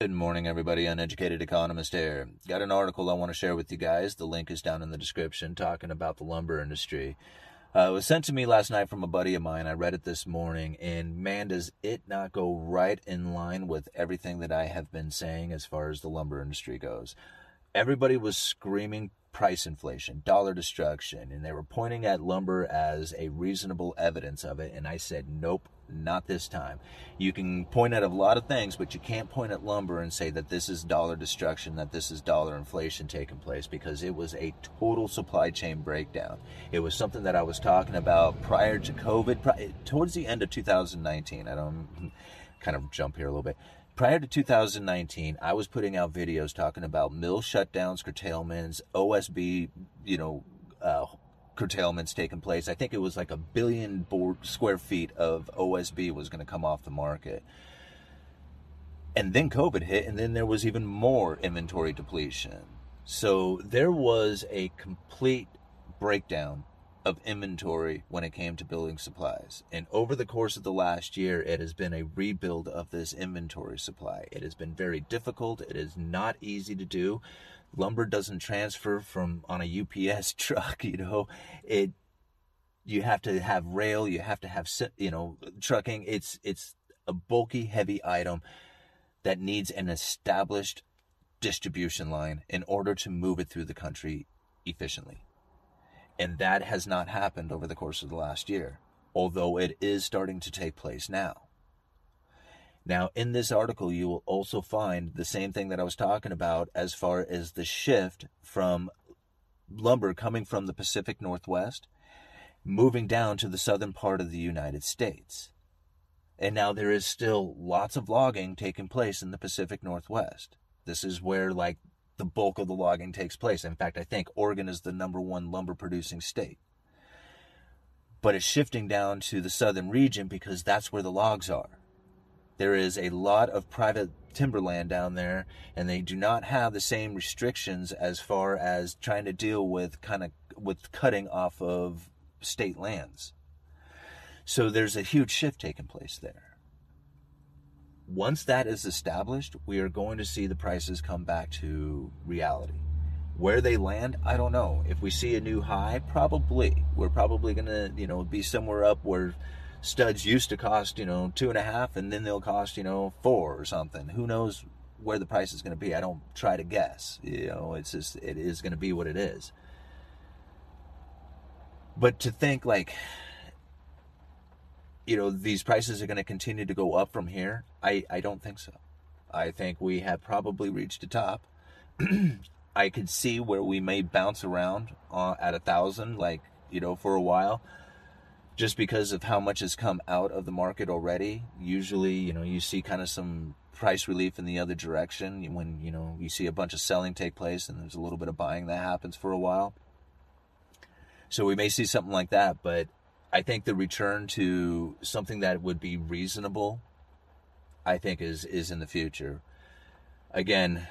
Good morning, everybody. Uneducated economist here. Got an article I want to share with you guys. The link is down in the description talking about the lumber industry. Uh, it was sent to me last night from a buddy of mine. I read it this morning, and man, does it not go right in line with everything that I have been saying as far as the lumber industry goes. Everybody was screaming price inflation, dollar destruction, and they were pointing at lumber as a reasonable evidence of it. And I said, nope, not this time. You can point at a lot of things, but you can't point at lumber and say that this is dollar destruction, that this is dollar inflation taking place, because it was a total supply chain breakdown. It was something that I was talking about prior to COVID, towards the end of 2019. I don't kind of jump here a little bit prior to 2019, I was putting out videos talking about mill shutdowns, curtailments, OSB, you know, uh, curtailments taking place. I think it was like a billion board, square feet of OSB was going to come off the market. And then COVID hit, and then there was even more inventory depletion. So there was a complete breakdown of inventory when it came to building supplies. And over the course of the last year, it has been a rebuild of this inventory supply. It has been very difficult. It is not easy to do. Lumber doesn't transfer from on a UPS truck, you know. It you have to have rail, you have to have you know, trucking. It's it's a bulky, heavy item that needs an established distribution line in order to move it through the country efficiently. And that has not happened over the course of the last year, although it is starting to take place now. Now, in this article, you will also find the same thing that I was talking about as far as the shift from lumber coming from the Pacific Northwest, moving down to the southern part of the United States. And now there is still lots of logging taking place in the Pacific Northwest. This is where, like, the bulk of the logging takes place. In fact, I think Oregon is the number one lumber producing state. But it's shifting down to the southern region because that's where the logs are. There is a lot of private timberland down there, and they do not have the same restrictions as far as trying to deal with kind of with cutting off of state lands. So there's a huge shift taking place there. Once that is established, we are going to see the prices come back to reality. Where they land, I don't know. If we see a new high, probably. We're probably going to, you know, be somewhere up where studs used to cost, you know, two and a half and then they'll cost, you know, four or something. Who knows where the price is going to be? I don't try to guess. You know, it's just, it is going to be what it is. But to think like, you know, these prices are going to continue to go up from here? I, I don't think so. I think we have probably reached a top. I could see where we may bounce around uh, at a thousand, like, you know, for a while, just because of how much has come out of the market already. Usually, you know, you see kind of some price relief in the other direction when, you know, you see a bunch of selling take place and there's a little bit of buying that happens for a while. So we may see something like that, but I think the return to something that would be reasonable, I think is is in the future. Again,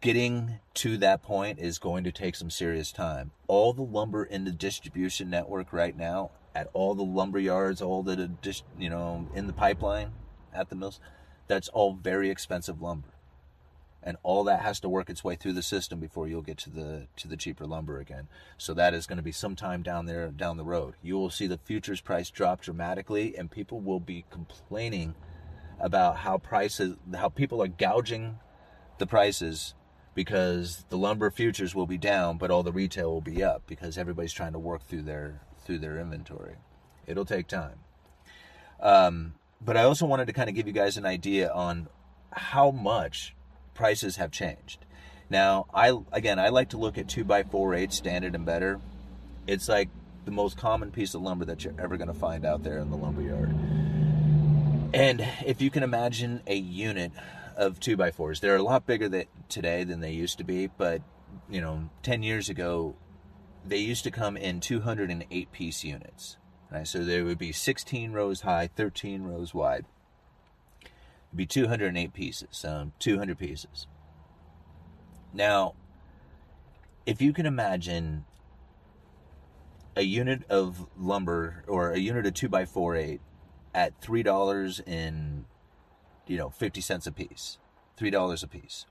getting to that point is going to take some serious time. All the lumber in the distribution network right now, at all the lumber yards, all the you know in the pipeline at the mills, that's all very expensive lumber and all that has to work its way through the system before you'll get to the to the cheaper lumber again. So that is going to be some time down there down the road. You will see the futures price drop dramatically, and people will be complaining about how prices how people are gouging the prices because the lumber futures will be down, but all the retail will be up because everybody's trying to work through their through their inventory. It'll take time. Um, but I also wanted to kind of give you guys an idea on how much prices have changed. Now, I again, I like to look at two by four eight standard and better. It's like the most common piece of lumber that you're ever going to find out there in the lumber yard. And if you can imagine a unit of two by fours. They're a lot bigger that, today than they used to be, but you know, 10 years ago, they used to come in 208 piece units. Right? So there would be 16 rows high, 13 rows wide. It'd be 208 pieces, um, 200 pieces. Now, if you can imagine a unit of lumber or a unit of two by four eight at three dollars and you know fifty cents a piece, three dollars a piece,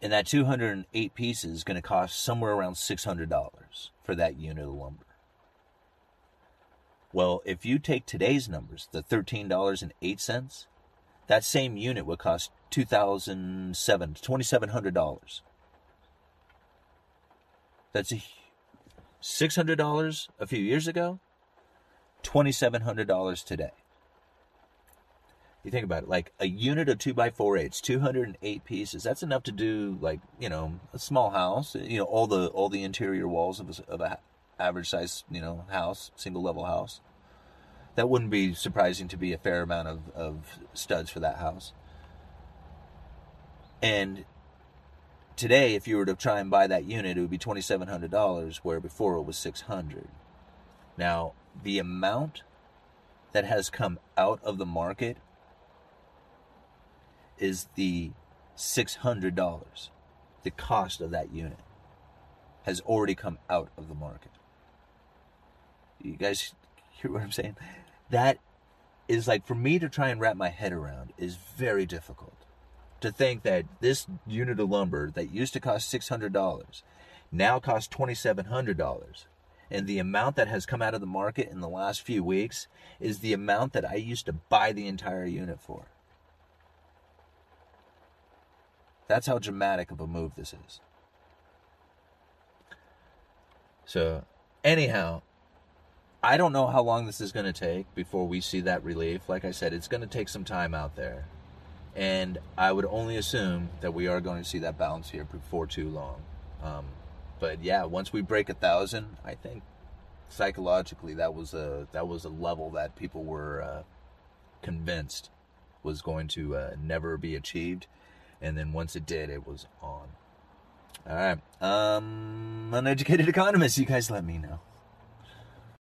and that two hundred and eight pieces is going to cost somewhere around six hundred dollars for that unit of lumber. Well, if you take today's numbers, the thirteen dollars and eight cents, that same unit would cost two thousand seven, twenty seven hundred dollars. That's a $600 a few years ago, $2,700 today. You think about it, like a unit of 2 by 4 eighths, 208 pieces, that's enough to do like, you know, a small house, you know, all the all the interior walls of a, of a average size, you know, house, single level house. That wouldn't be surprising to be a fair amount of, of studs for that house. And today, if you were to try and buy that unit, it would be twenty seven hundred dollars, where before it was six hundred. Now, the amount that has come out of the market is the six hundred dollars. The cost of that unit has already come out of the market. You guys hear what I'm saying? That is like for me to try and wrap my head around is very difficult to think that this unit of lumber that used to cost $600 now costs $2,700. And the amount that has come out of the market in the last few weeks is the amount that I used to buy the entire unit for. That's how dramatic of a move this is. So, anyhow, I don't know how long this is going to take before we see that relief. Like I said, it's going to take some time out there. And I would only assume that we are going to see that bounce here before too long. Um, but yeah, once we break a thousand, I think psychologically that was a that was a level that people were uh, convinced was going to uh, never be achieved, and then once it did, it was on. All right, um, uneducated economists, you guys let me know.